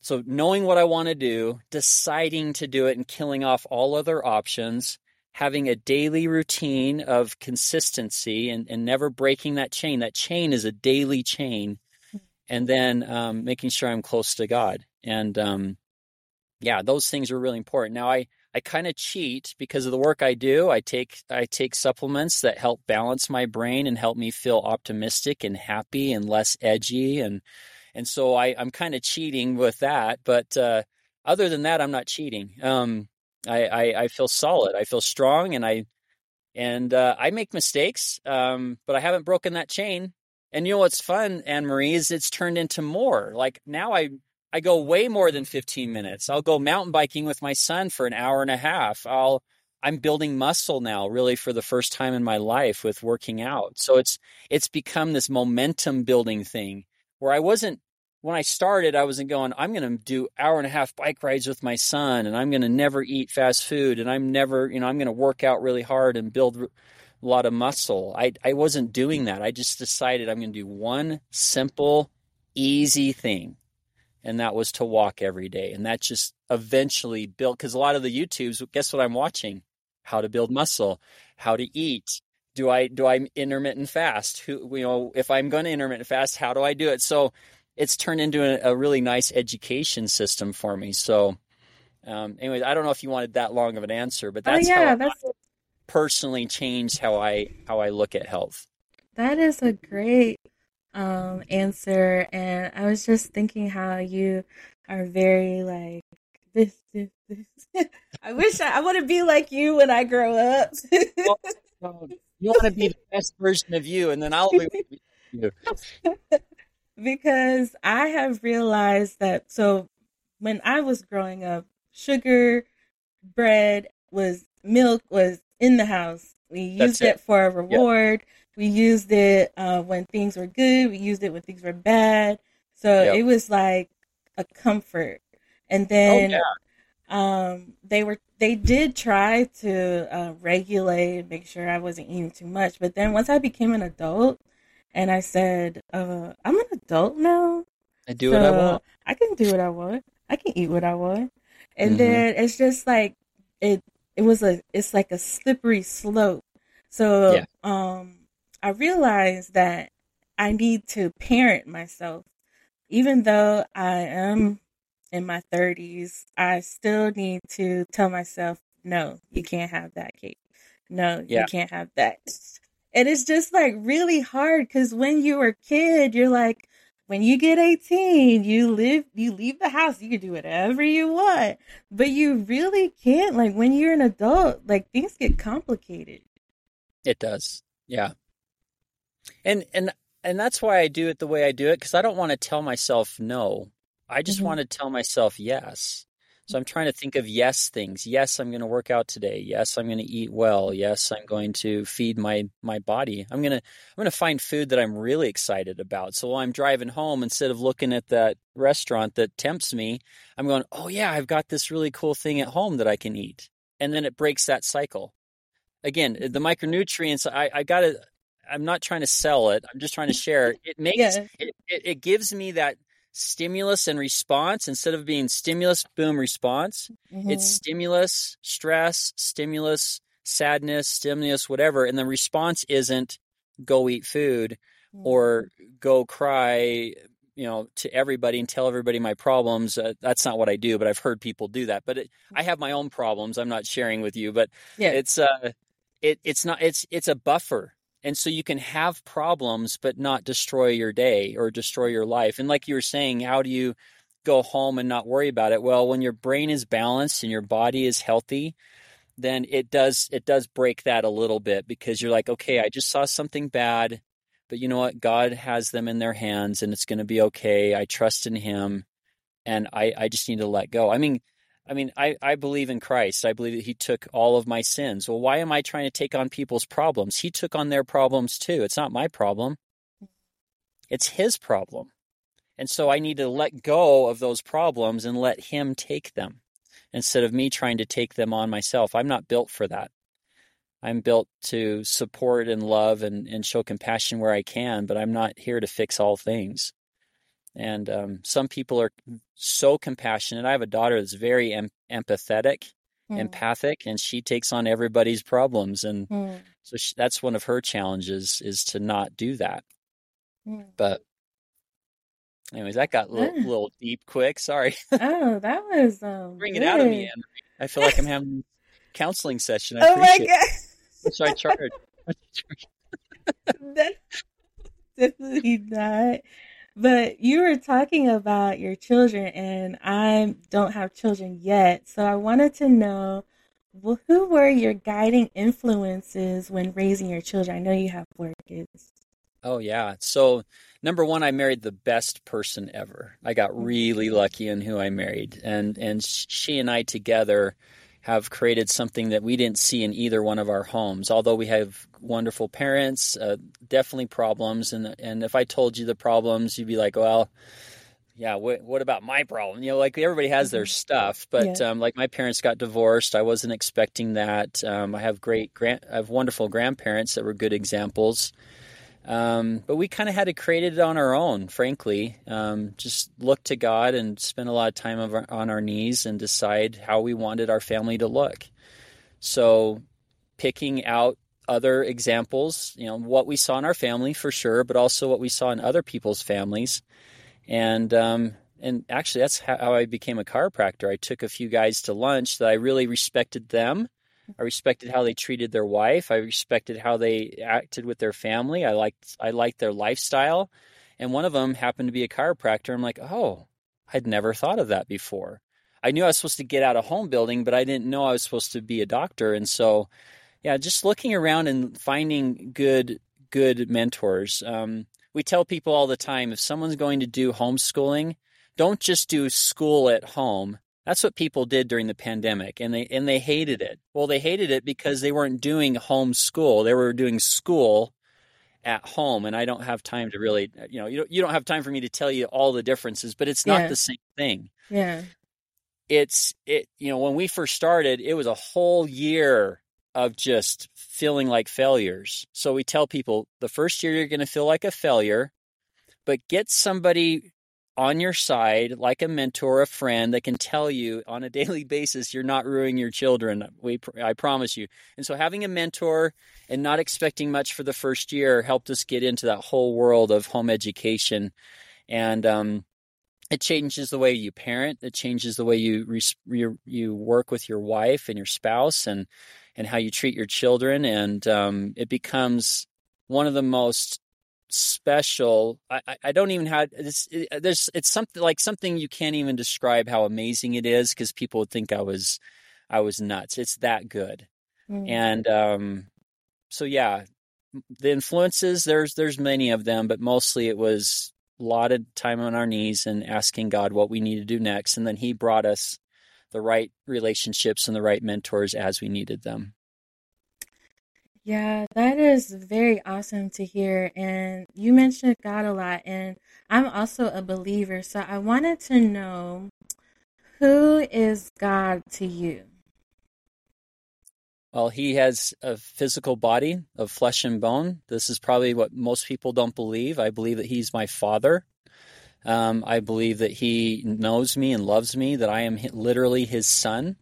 so knowing what I want to do, deciding to do it, and killing off all other options having a daily routine of consistency and, and never breaking that chain. That chain is a daily chain. And then um, making sure I'm close to God. And um, yeah, those things are really important. Now, I, I kind of cheat because of the work I do. I take I take supplements that help balance my brain and help me feel optimistic and happy and less edgy and and so I, I'm kind of cheating with that. But uh, other than that, I'm not cheating. Um, I, I, I feel solid. I feel strong, and I and uh, I make mistakes, um, but I haven't broken that chain. And you know what's fun, Anne Marie, is it's turned into more. Like now, I I go way more than 15 minutes. I'll go mountain biking with my son for an hour and a half. I'll I'm building muscle now, really for the first time in my life with working out. So it's it's become this momentum building thing where I wasn't when I started, I wasn't going, I'm going to do hour and a half bike rides with my son and I'm going to never eat fast food and I'm never, you know, I'm going to work out really hard and build a lot of muscle. I, I wasn't doing that. I just decided I'm going to do one simple, easy thing. And that was to walk every day. And that just eventually built, because a lot of the YouTubes, guess what I'm watching? How to build muscle, how to eat, do I do I intermittent fast? Who you know, if I'm going to intermittent fast, how do I do it? So it's turned into a, a really nice education system for me. So, um, anyways, I don't know if you wanted that long of an answer, but that's oh, yeah, how that's... I personally changed how I how I look at health. That is a great um, answer, and I was just thinking how you are very like this, this, this. I wish I, I want to be like you when I grow up. well, you want to be the best version of you, and then I'll be you because I have realized that so when I was growing up, sugar, bread was milk was in the house. We used it. it. for a reward. We used it uh, when things were good. We used it when things were bad. So yep. it was like a comfort. And then oh, yeah. um, they were they did try to uh, regulate and make sure I wasn't eating too much. But then once I became an adult, and I said, uh, I'm an adult now. I do so what I want. I can do what I want. I can eat what I want. And mm-hmm. then it's just like it it was a it's like a slippery slope. So yeah. um I realized that I need to parent myself. Even though I am in my 30s, I still need to tell myself, no, you can't have that cake. No, yeah. you can't have that. And it's just like really hard because when you were a kid, you're like, when you get 18, you live, you leave the house, you can do whatever you want, but you really can't. Like when you're an adult, like things get complicated. It does. Yeah. And, and, and that's why I do it the way I do it because I don't want to tell myself no. I just mm-hmm. want to tell myself yes. So I'm trying to think of yes things. Yes, I'm going to work out today. Yes, I'm going to eat well. Yes, I'm going to feed my my body. I'm going to I'm going to find food that I'm really excited about. So while I'm driving home instead of looking at that restaurant that tempts me, I'm going, "Oh yeah, I've got this really cool thing at home that I can eat." And then it breaks that cycle. Again, the micronutrients I I got to I'm not trying to sell it. I'm just trying to share. It makes yeah. it, it, it gives me that stimulus and response instead of being stimulus boom response mm-hmm. it's stimulus stress stimulus sadness stimulus whatever and the response isn't go eat food mm-hmm. or go cry you know to everybody and tell everybody my problems uh, that's not what i do but i've heard people do that but it, i have my own problems i'm not sharing with you but yeah. it's uh it, it's not it's it's a buffer and so you can have problems, but not destroy your day or destroy your life. And like you were saying, how do you go home and not worry about it? Well, when your brain is balanced and your body is healthy, then it does it does break that a little bit because you're like, okay, I just saw something bad, but you know what? God has them in their hands and it's going to be okay. I trust in him and I I just need to let go. I mean, I mean, I, I believe in Christ. I believe that he took all of my sins. Well, why am I trying to take on people's problems? He took on their problems too. It's not my problem. It's his problem. And so I need to let go of those problems and let him take them instead of me trying to take them on myself. I'm not built for that. I'm built to support and love and, and show compassion where I can, but I'm not here to fix all things. And um, some people are so compassionate. I have a daughter that's very em- empathetic, mm. empathic, and she takes on everybody's problems. And mm. so she, that's one of her challenges is to not do that. Mm. But anyways, that got a little, yeah. little deep quick. Sorry. oh, that was um, bring it out of me. Anne. I feel like I'm having a counseling session. I oh my god! Should I charge? That's definitely not. But you were talking about your children, and I don't have children yet. So I wanted to know well, who were your guiding influences when raising your children? I know you have four kids. Oh, yeah. So, number one, I married the best person ever. I got really mm-hmm. lucky in who I married. And, and she and I together have created something that we didn't see in either one of our homes. Although we have wonderful parents, uh, definitely problems, and and if I told you the problems, you'd be like, well, yeah, what what about my problem? You know, like everybody has their mm-hmm. stuff, but yeah. um, like my parents got divorced. I wasn't expecting that. Um, I have great grand, I have wonderful grandparents that were good examples. Um, but we kind of had to create it on our own, frankly. Um, just look to God and spend a lot of time our, on our knees and decide how we wanted our family to look. So, picking out other examples, you know, what we saw in our family for sure, but also what we saw in other people's families. And, um, and actually, that's how I became a chiropractor. I took a few guys to lunch that I really respected them I respected how they treated their wife. I respected how they acted with their family. I liked I liked their lifestyle. And one of them happened to be a chiropractor. I'm like, oh, I'd never thought of that before. I knew I was supposed to get out of home building, but I didn't know I was supposed to be a doctor. And so, yeah, just looking around and finding good good mentors. Um, we tell people all the time if someone's going to do homeschooling, don't just do school at home that's what people did during the pandemic and they and they hated it. Well, they hated it because they weren't doing home school. They were doing school at home and I don't have time to really uh, you know, you don't, you don't have time for me to tell you all the differences, but it's not yeah. the same thing. Yeah. It's it you know, when we first started, it was a whole year of just feeling like failures. So we tell people the first year you're going to feel like a failure, but get somebody on your side, like a mentor, a friend that can tell you on a daily basis you're not ruining your children. We, I promise you. And so, having a mentor and not expecting much for the first year helped us get into that whole world of home education. And um, it changes the way you parent. It changes the way you, you you work with your wife and your spouse, and and how you treat your children. And um, it becomes one of the most special. I, I don't even have it's it, there's it's something like something you can't even describe how amazing it is because people would think I was I was nuts. It's that good, mm. and um, so yeah, the influences there's there's many of them, but mostly it was a lot of time on our knees and asking God what we need to do next, and then He brought us the right relationships and the right mentors as we needed them. Yeah, that is very awesome to hear. And you mentioned God a lot, and I'm also a believer. So I wanted to know who is God to you? Well, he has a physical body of flesh and bone. This is probably what most people don't believe. I believe that he's my father. Um, I believe that he knows me and loves me, that I am literally his son.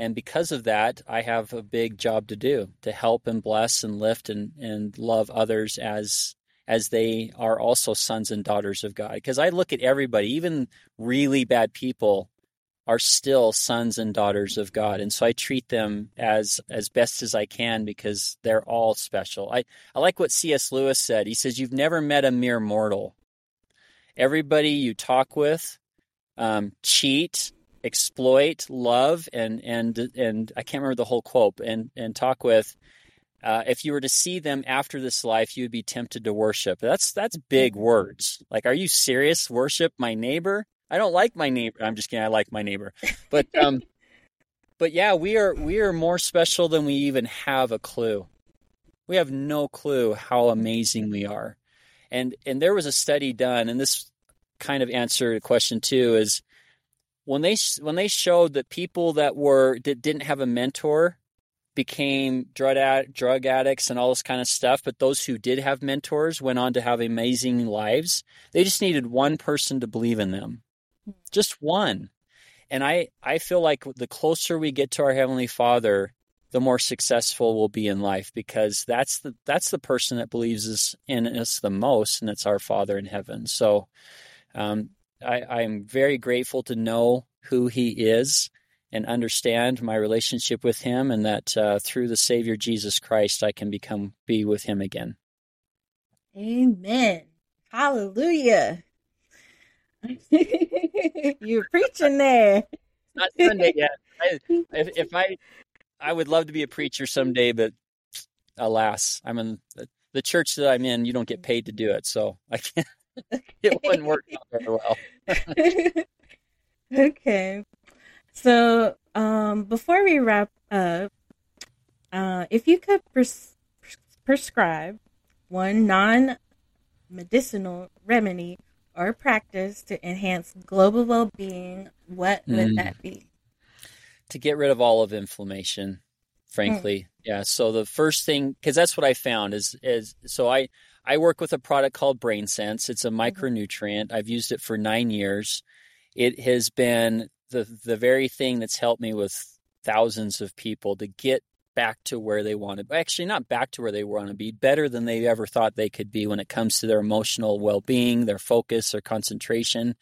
And because of that, I have a big job to do to help and bless and lift and, and love others as as they are also sons and daughters of God. Because I look at everybody, even really bad people are still sons and daughters of God. And so I treat them as as best as I can because they're all special. I, I like what C.S. Lewis said. He says, You've never met a mere mortal. Everybody you talk with um, cheat, exploit, love, and and and I can't remember the whole quote, and and talk with. Uh, if you were to see them after this life, you would be tempted to worship. That's that's big words. Like, are you serious? Worship my neighbor? I don't like my neighbor. I'm just kidding. I like my neighbor, but um, but yeah, we are we are more special than we even have a clue. We have no clue how amazing we are. And and there was a study done, and this kind of answered a question too. Is when they when they showed that people that were that didn't have a mentor became drug ad, drug addicts and all this kind of stuff, but those who did have mentors went on to have amazing lives. They just needed one person to believe in them, just one. And I I feel like the closer we get to our heavenly Father, the more successful we'll be in life because that's the that's the person that believes us in us the most, and it's our Father in heaven. So um, I, I'm very grateful to know who He is and understand my relationship with Him, and that uh, through the Savior Jesus Christ, I can become be with Him again. Amen. Hallelujah. You're preaching there. Not Sunday yet. I, if, if I I would love to be a preacher someday, but alas, I'm in the church that I'm in. You don't get paid to do it, so I can't. it wouldn't work out very well. okay, so um, before we wrap up, uh, if you could pres- prescribe one non-medicinal remedy or practice to enhance global well-being, what would mm. that be? to get rid of all of inflammation frankly mm. yeah so the first thing because that's what i found is is so i i work with a product called brain sense it's a mm-hmm. micronutrient. I've used it for nine years. It has been the the very thing that's helped me with thousands of people to get back to where they want to actually not back to where they want to be better than they ever thought they could be when it comes to their emotional well-being their focus their concentration.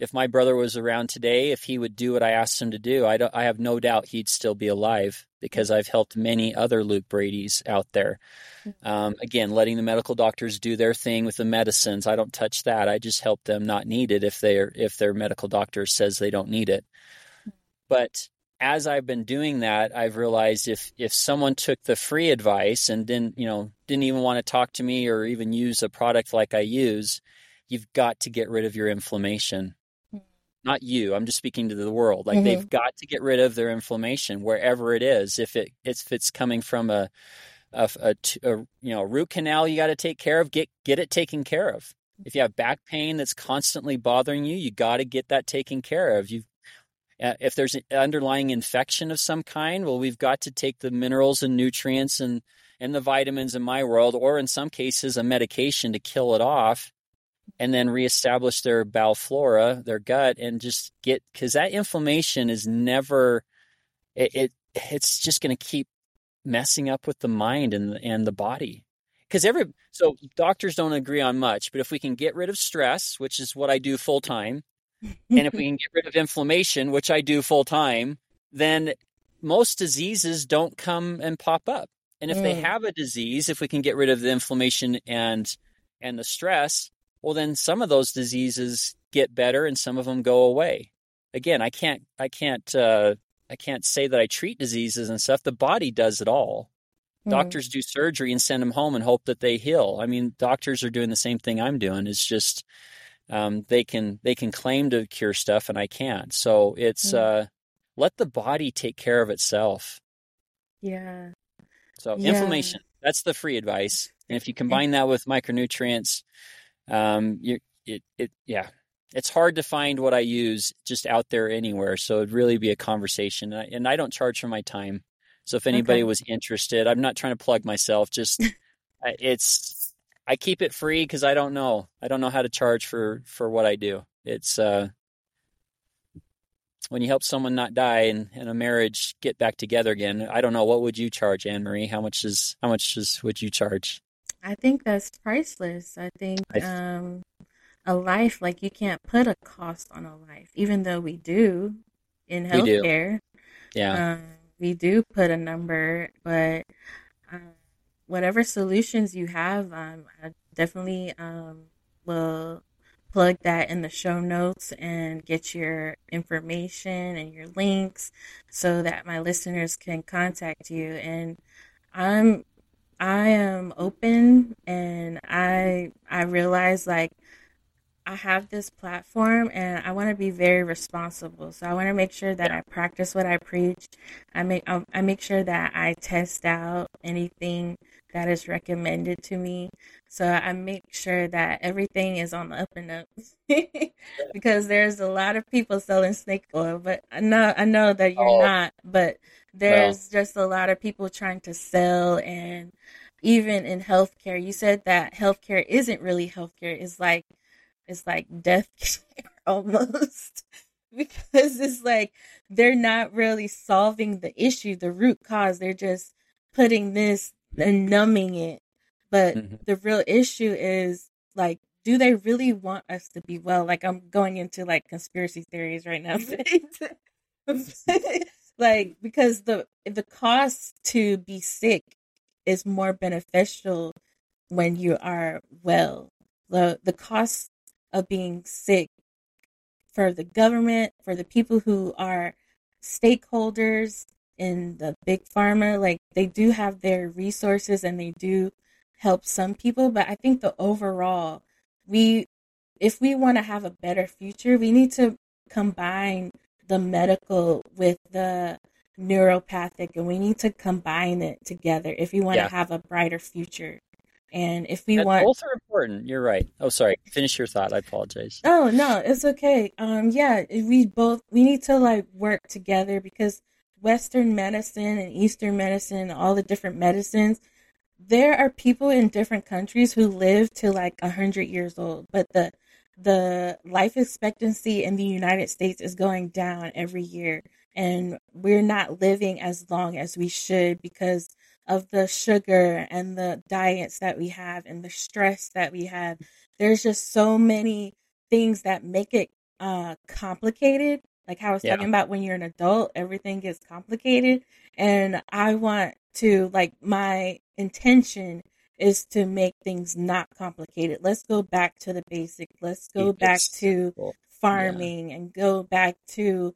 If my brother was around today, if he would do what I asked him to do, I, I have no doubt he'd still be alive because I've helped many other Luke Brady's out there. Mm-hmm. Um, again, letting the medical doctors do their thing with the medicines. I don't touch that. I just help them not need it if their if their medical doctor says they don't need it. Mm-hmm. But as I've been doing that, I've realized if if someone took the free advice and didn't you know didn't even want to talk to me or even use a product like I use, you've got to get rid of your inflammation not you i'm just speaking to the world. Like mm-hmm. they've got to get rid of their inflammation wherever it is. If it if it's coming from a a, a, a you know root canal you got to take care of get get it taken care of. If you have back pain that's constantly bothering you you got to get that taken care of. You uh, if there's an underlying infection of some kind well we've got to take the minerals and nutrients and and the vitamins in my world or in some cases a medication to kill it off and then reestablish their bowel flora, their gut, and just get because that inflammation is never it, it it's just going to keep messing up with the mind and and the body. Because every so doctors don't agree on much, but if we can get rid of stress, which is what I do full time, and if we can get rid of inflammation, which I do full time, then most diseases don't come and pop up. And if mm. they have a disease, if we can get rid of the inflammation and and the stress, well then some of those diseases get better and some of them go away. Again i can't i can't uh, i can't say that i treat diseases and stuff. The body does it all. Mm. doctors do surgery and send them home and hope that they heal. I mean doctors are doing the same thing i'm doing. It's just um, they can they can claim to cure stuff and i can't. So it's mm. uh, let the body take care of itself. Yeah. So yeah. inflammation that's the free advice. And if you combine that with micronutrients um, you, it, it, yeah, it's hard to find what I use just out there anywhere. So it'd really be a conversation, and I, and I don't charge for my time. So if anybody okay. was interested, I'm not trying to plug myself. Just it's I keep it free because I don't know. I don't know how to charge for for what I do. It's uh when you help someone not die and, and a marriage get back together again. I don't know what would you charge, Anne Marie? How much is how much is would you charge? I think that's priceless. I think um, a life like you can't put a cost on a life, even though we do in healthcare. Yeah, um, we do put a number, but um, whatever solutions you have, um, I definitely um, will plug that in the show notes and get your information and your links so that my listeners can contact you. And I'm I am open and I I realize like I have this platform and I want to be very responsible. So I want to make sure that I practice what I preach. I make I make sure that I test out anything that is recommended to me. So I make sure that everything is on the up and up because there's a lot of people selling snake oil, but I know I know that you're oh. not, but there's just a lot of people trying to sell and even in healthcare, you said that healthcare isn't really healthcare. It's like it's like death care almost because it's like they're not really solving the issue, the root cause. They're just putting this and numbing it. But mm-hmm. the real issue is like, do they really want us to be well? Like I'm going into like conspiracy theories right now. like because the the cost to be sick is more beneficial when you are well. The the cost of being sick for the government, for the people who are stakeholders in the big pharma, like they do have their resources and they do help some people, but I think the overall we if we want to have a better future, we need to combine the medical with the neuropathic and we need to combine it together if we want yeah. to have a brighter future. And if we want both are important. You're right. Oh, sorry. Finish your thought. I apologize. Oh no, it's okay. Um, yeah, we both we need to like work together because Western medicine and Eastern medicine, all the different medicines, there are people in different countries who live to like a hundred years old, but the the life expectancy in the United States is going down every year, and we're not living as long as we should because of the sugar and the diets that we have and the stress that we have. There's just so many things that make it uh, complicated. Like how I was yeah. talking about when you're an adult, everything gets complicated. And I want to, like, my intention is to make things not complicated. Let's go back to the basic. Let's go back to farming yeah. and go back to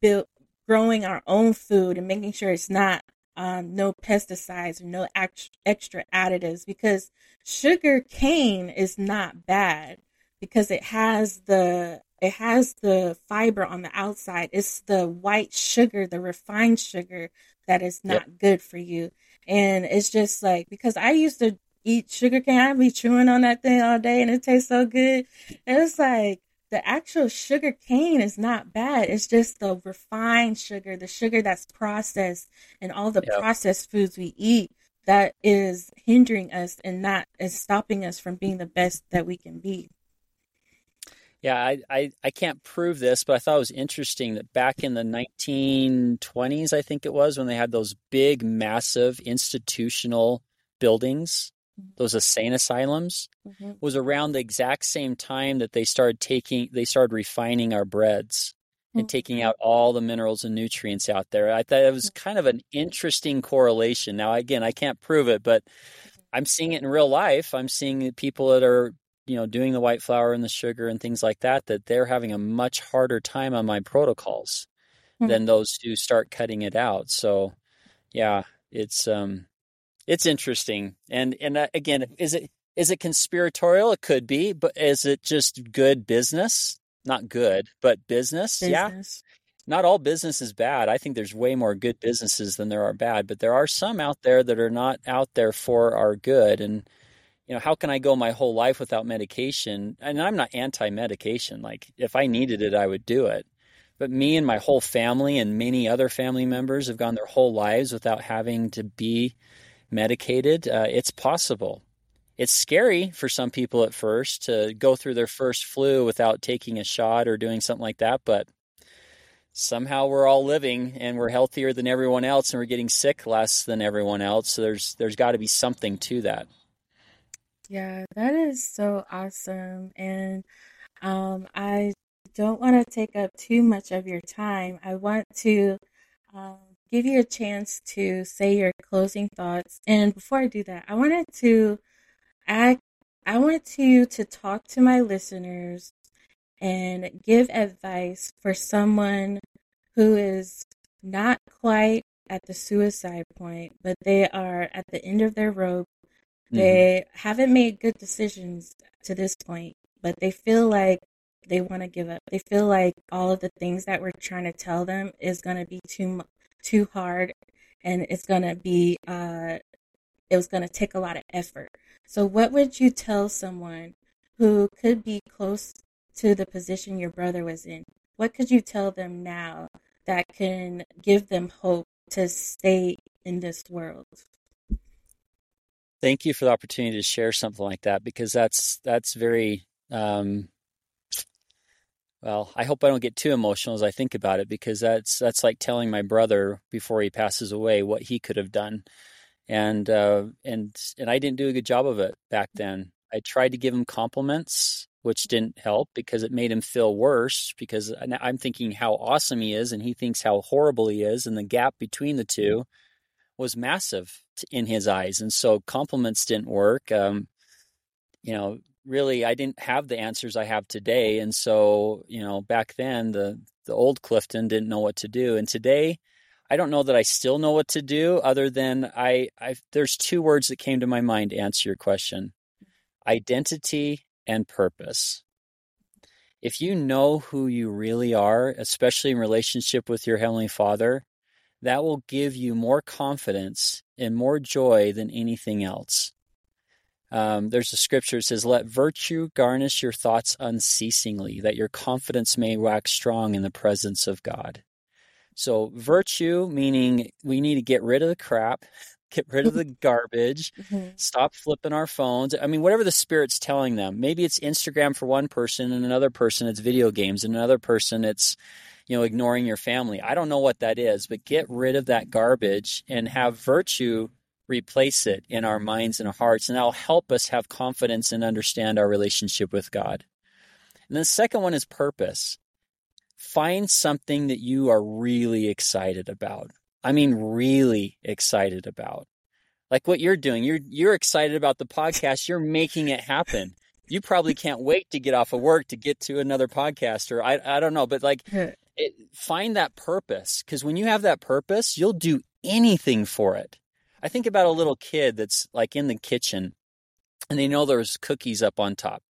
build, growing our own food and making sure it's not um, no pesticides or no extra additives because sugar cane is not bad because it has the it has the fiber on the outside. It's the white sugar, the refined sugar that is not yep. good for you. And it's just like because I used to eat sugar cane, I'd be chewing on that thing all day and it tastes so good. And it's like the actual sugar cane is not bad. It's just the refined sugar, the sugar that's processed and all the yep. processed foods we eat that is hindering us and not is stopping us from being the best that we can be. Yeah, I, I, I can't prove this, but I thought it was interesting that back in the 1920s, I think it was, when they had those big, massive institutional buildings those insane asylums mm-hmm. was around the exact same time that they started taking they started refining our breads mm-hmm. and taking out all the minerals and nutrients out there. I thought it was mm-hmm. kind of an interesting correlation. Now again, I can't prove it, but mm-hmm. I'm seeing it in real life. I'm seeing people that are you know doing the white flour and the sugar and things like that that they're having a much harder time on my protocols mm-hmm. than those who start cutting it out. So yeah, it's um it's interesting. And and uh, again, is it is it conspiratorial? It could be, but is it just good business? Not good, but business. business. Yeah. Not all business is bad. I think there's way more good businesses than there are bad, but there are some out there that are not out there for our good. And you know, how can I go my whole life without medication? And I'm not anti-medication. Like if I needed it, I would do it. But me and my whole family and many other family members have gone their whole lives without having to be medicated, uh, it's possible. It's scary for some people at first to go through their first flu without taking a shot or doing something like that, but somehow we're all living and we're healthier than everyone else and we're getting sick less than everyone else. So there's there's got to be something to that. Yeah, that is so awesome. And um, I don't want to take up too much of your time. I want to um, give you a chance to say your closing thoughts. And before I do that, I wanted to ask, I want you to talk to my listeners and give advice for someone who is not quite at the suicide point, but they are at the end of their rope. They mm-hmm. haven't made good decisions to this point, but they feel like they want to give up. They feel like all of the things that we're trying to tell them is going to be too too hard, and it's going to be uh, it was going to take a lot of effort. So, what would you tell someone who could be close to the position your brother was in? What could you tell them now that can give them hope to stay in this world? Thank you for the opportunity to share something like that because that's that's very um, well, I hope I don't get too emotional as I think about it because that's that's like telling my brother before he passes away what he could have done, and uh, and and I didn't do a good job of it back then. I tried to give him compliments, which didn't help because it made him feel worse. Because I'm thinking how awesome he is, and he thinks how horrible he is, and the gap between the two was massive in his eyes, and so compliments didn't work. Um, you know, really I didn't have the answers I have today. And so, you know, back then the the old Clifton didn't know what to do. And today I don't know that I still know what to do other than I I there's two words that came to my mind to answer your question. Identity and purpose. If you know who you really are, especially in relationship with your heavenly Father, that will give you more confidence and more joy than anything else. Um, there's a scripture that says, Let virtue garnish your thoughts unceasingly, that your confidence may wax strong in the presence of God. So, virtue meaning we need to get rid of the crap, get rid of the garbage, mm-hmm. stop flipping our phones. I mean, whatever the Spirit's telling them. Maybe it's Instagram for one person, and another person it's video games, and another person it's you know ignoring your family. I don't know what that is, but get rid of that garbage and have virtue replace it in our minds and our hearts, and that'll help us have confidence and understand our relationship with God. And the second one is purpose. Find something that you are really excited about. I mean, really excited about. Like what you're doing. You're you're excited about the podcast. You're making it happen. You probably can't wait to get off of work to get to another podcast, or I I don't know, but like it, find that purpose because when you have that purpose, you'll do anything for it. I think about a little kid that's like in the kitchen and they know there's cookies up on top.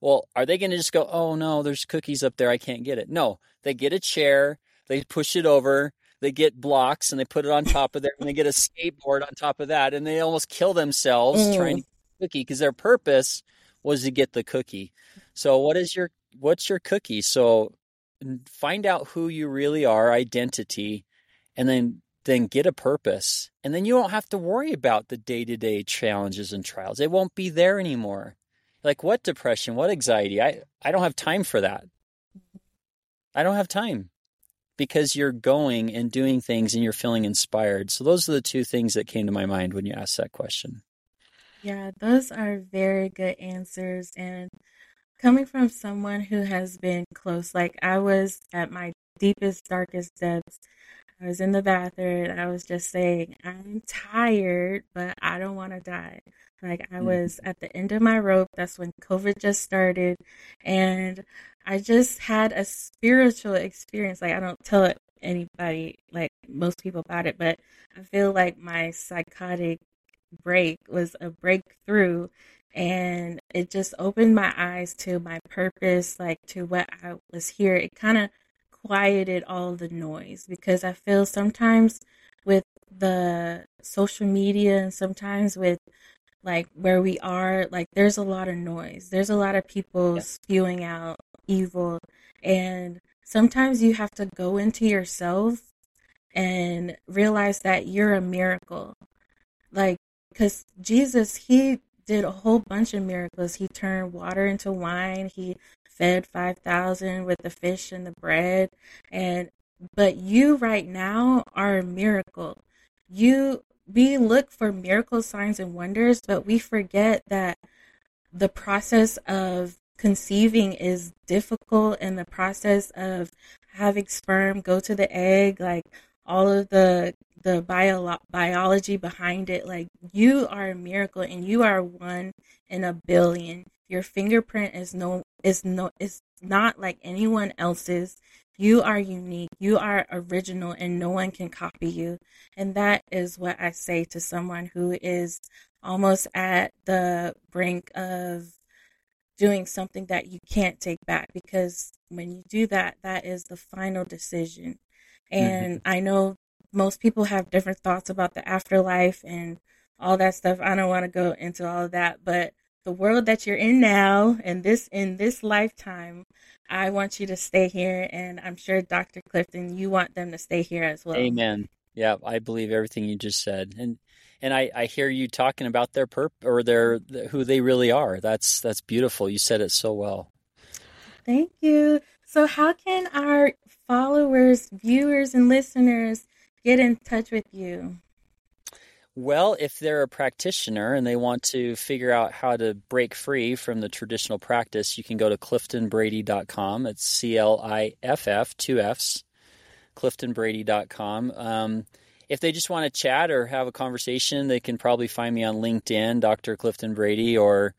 Well, are they going to just go, oh no, there's cookies up there. I can't get it. No, they get a chair, they push it over, they get blocks and they put it on top of there and they get a skateboard on top of that and they almost kill themselves mm. trying to get the cookie because their purpose was to get the cookie. So what is your, what's your cookie? So find out who you really are, identity, and then then get a purpose. And then you don't have to worry about the day to day challenges and trials. It won't be there anymore. Like what depression, what anxiety? I, I don't have time for that. I don't have time because you're going and doing things and you're feeling inspired. So those are the two things that came to my mind when you asked that question. Yeah, those are very good answers. And coming from someone who has been close, like I was at my deepest, darkest depths I was in the bathroom. I was just saying, I'm tired, but I don't want to die. Like I mm. was at the end of my rope. That's when COVID just started. And I just had a spiritual experience. Like I don't tell it anybody, like most people about it, but I feel like my psychotic break was a breakthrough and it just opened my eyes to my purpose, like to what I was here. It kind of quieted all the noise because I feel sometimes with the social media and sometimes with like where we are, like there's a lot of noise. There's a lot of people yeah. spewing out evil and sometimes you have to go into yourself and realize that you're a miracle. Like cuz Jesus he did a whole bunch of miracles. He turned water into wine. He fed 5,000 with the fish and the bread. And, but you right now are a miracle. You, we look for miracle signs and wonders, but we forget that the process of conceiving is difficult and the process of having sperm go to the egg, like all of the the bio- biology behind it. Like you are a miracle and you are one in a billion. Your fingerprint is no is no is not like anyone else's. You are unique. You are original and no one can copy you. And that is what I say to someone who is almost at the brink of doing something that you can't take back because when you do that, that is the final decision. And mm-hmm. I know most people have different thoughts about the afterlife and all that stuff. I don't want to go into all of that, but the world that you're in now and this in this lifetime, I want you to stay here and I'm sure Dr. Clifton you want them to stay here as well. Amen. Yeah, I believe everything you just said. And and I, I hear you talking about their perp or their who they really are. That's that's beautiful. You said it so well. Thank you. So how can our followers, viewers and listeners get in touch with you? Well, if they're a practitioner and they want to figure out how to break free from the traditional practice, you can go to cliftonbrady.com. It's C L I F F, two F's, cliftonbrady.com. Um, if they just want to chat or have a conversation, they can probably find me on LinkedIn, Dr. Clifton Brady, or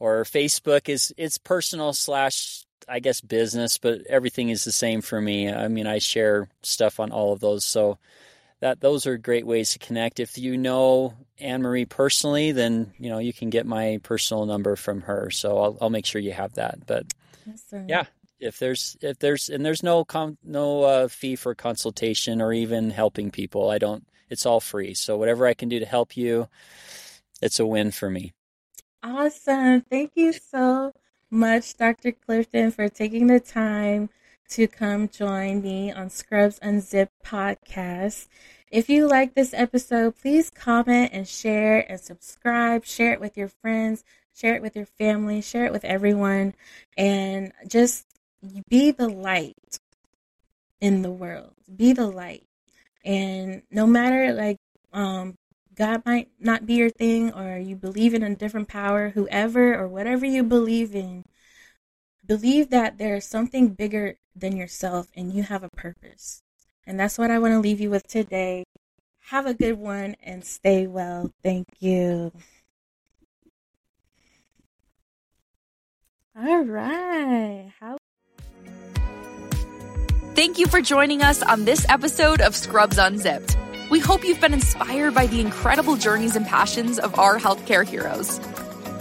or Facebook is it's personal slash I guess business, but everything is the same for me. I mean, I share stuff on all of those, so that those are great ways to connect. If you know Anne Marie personally, then you know you can get my personal number from her. So I'll, I'll make sure you have that. But yeah, if there's if there's and there's no com, no uh, fee for consultation or even helping people. I don't. It's all free. So whatever I can do to help you, it's a win for me. Awesome. Thank you so much, Dr. Clifton, for taking the time to come join me on Scrubs Unzipped podcast. If you like this episode, please comment and share and subscribe. Share it with your friends, share it with your family, share it with everyone, and just be the light in the world. Be the light. And no matter like um God might not be your thing or you believe in a different power, whoever or whatever you believe in, believe that there's something bigger than yourself and you have a purpose. And that's what I want to leave you with today. Have a good one and stay well. Thank you. All right. How Thank you for joining us on this episode of Scrubs Unzipped. We hope you've been inspired by the incredible journeys and passions of our healthcare heroes.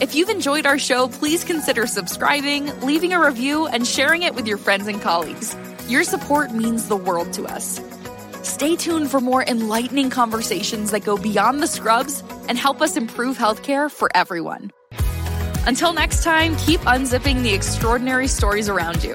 If you've enjoyed our show, please consider subscribing, leaving a review, and sharing it with your friends and colleagues. Your support means the world to us. Stay tuned for more enlightening conversations that go beyond the scrubs and help us improve healthcare for everyone. Until next time, keep unzipping the extraordinary stories around you.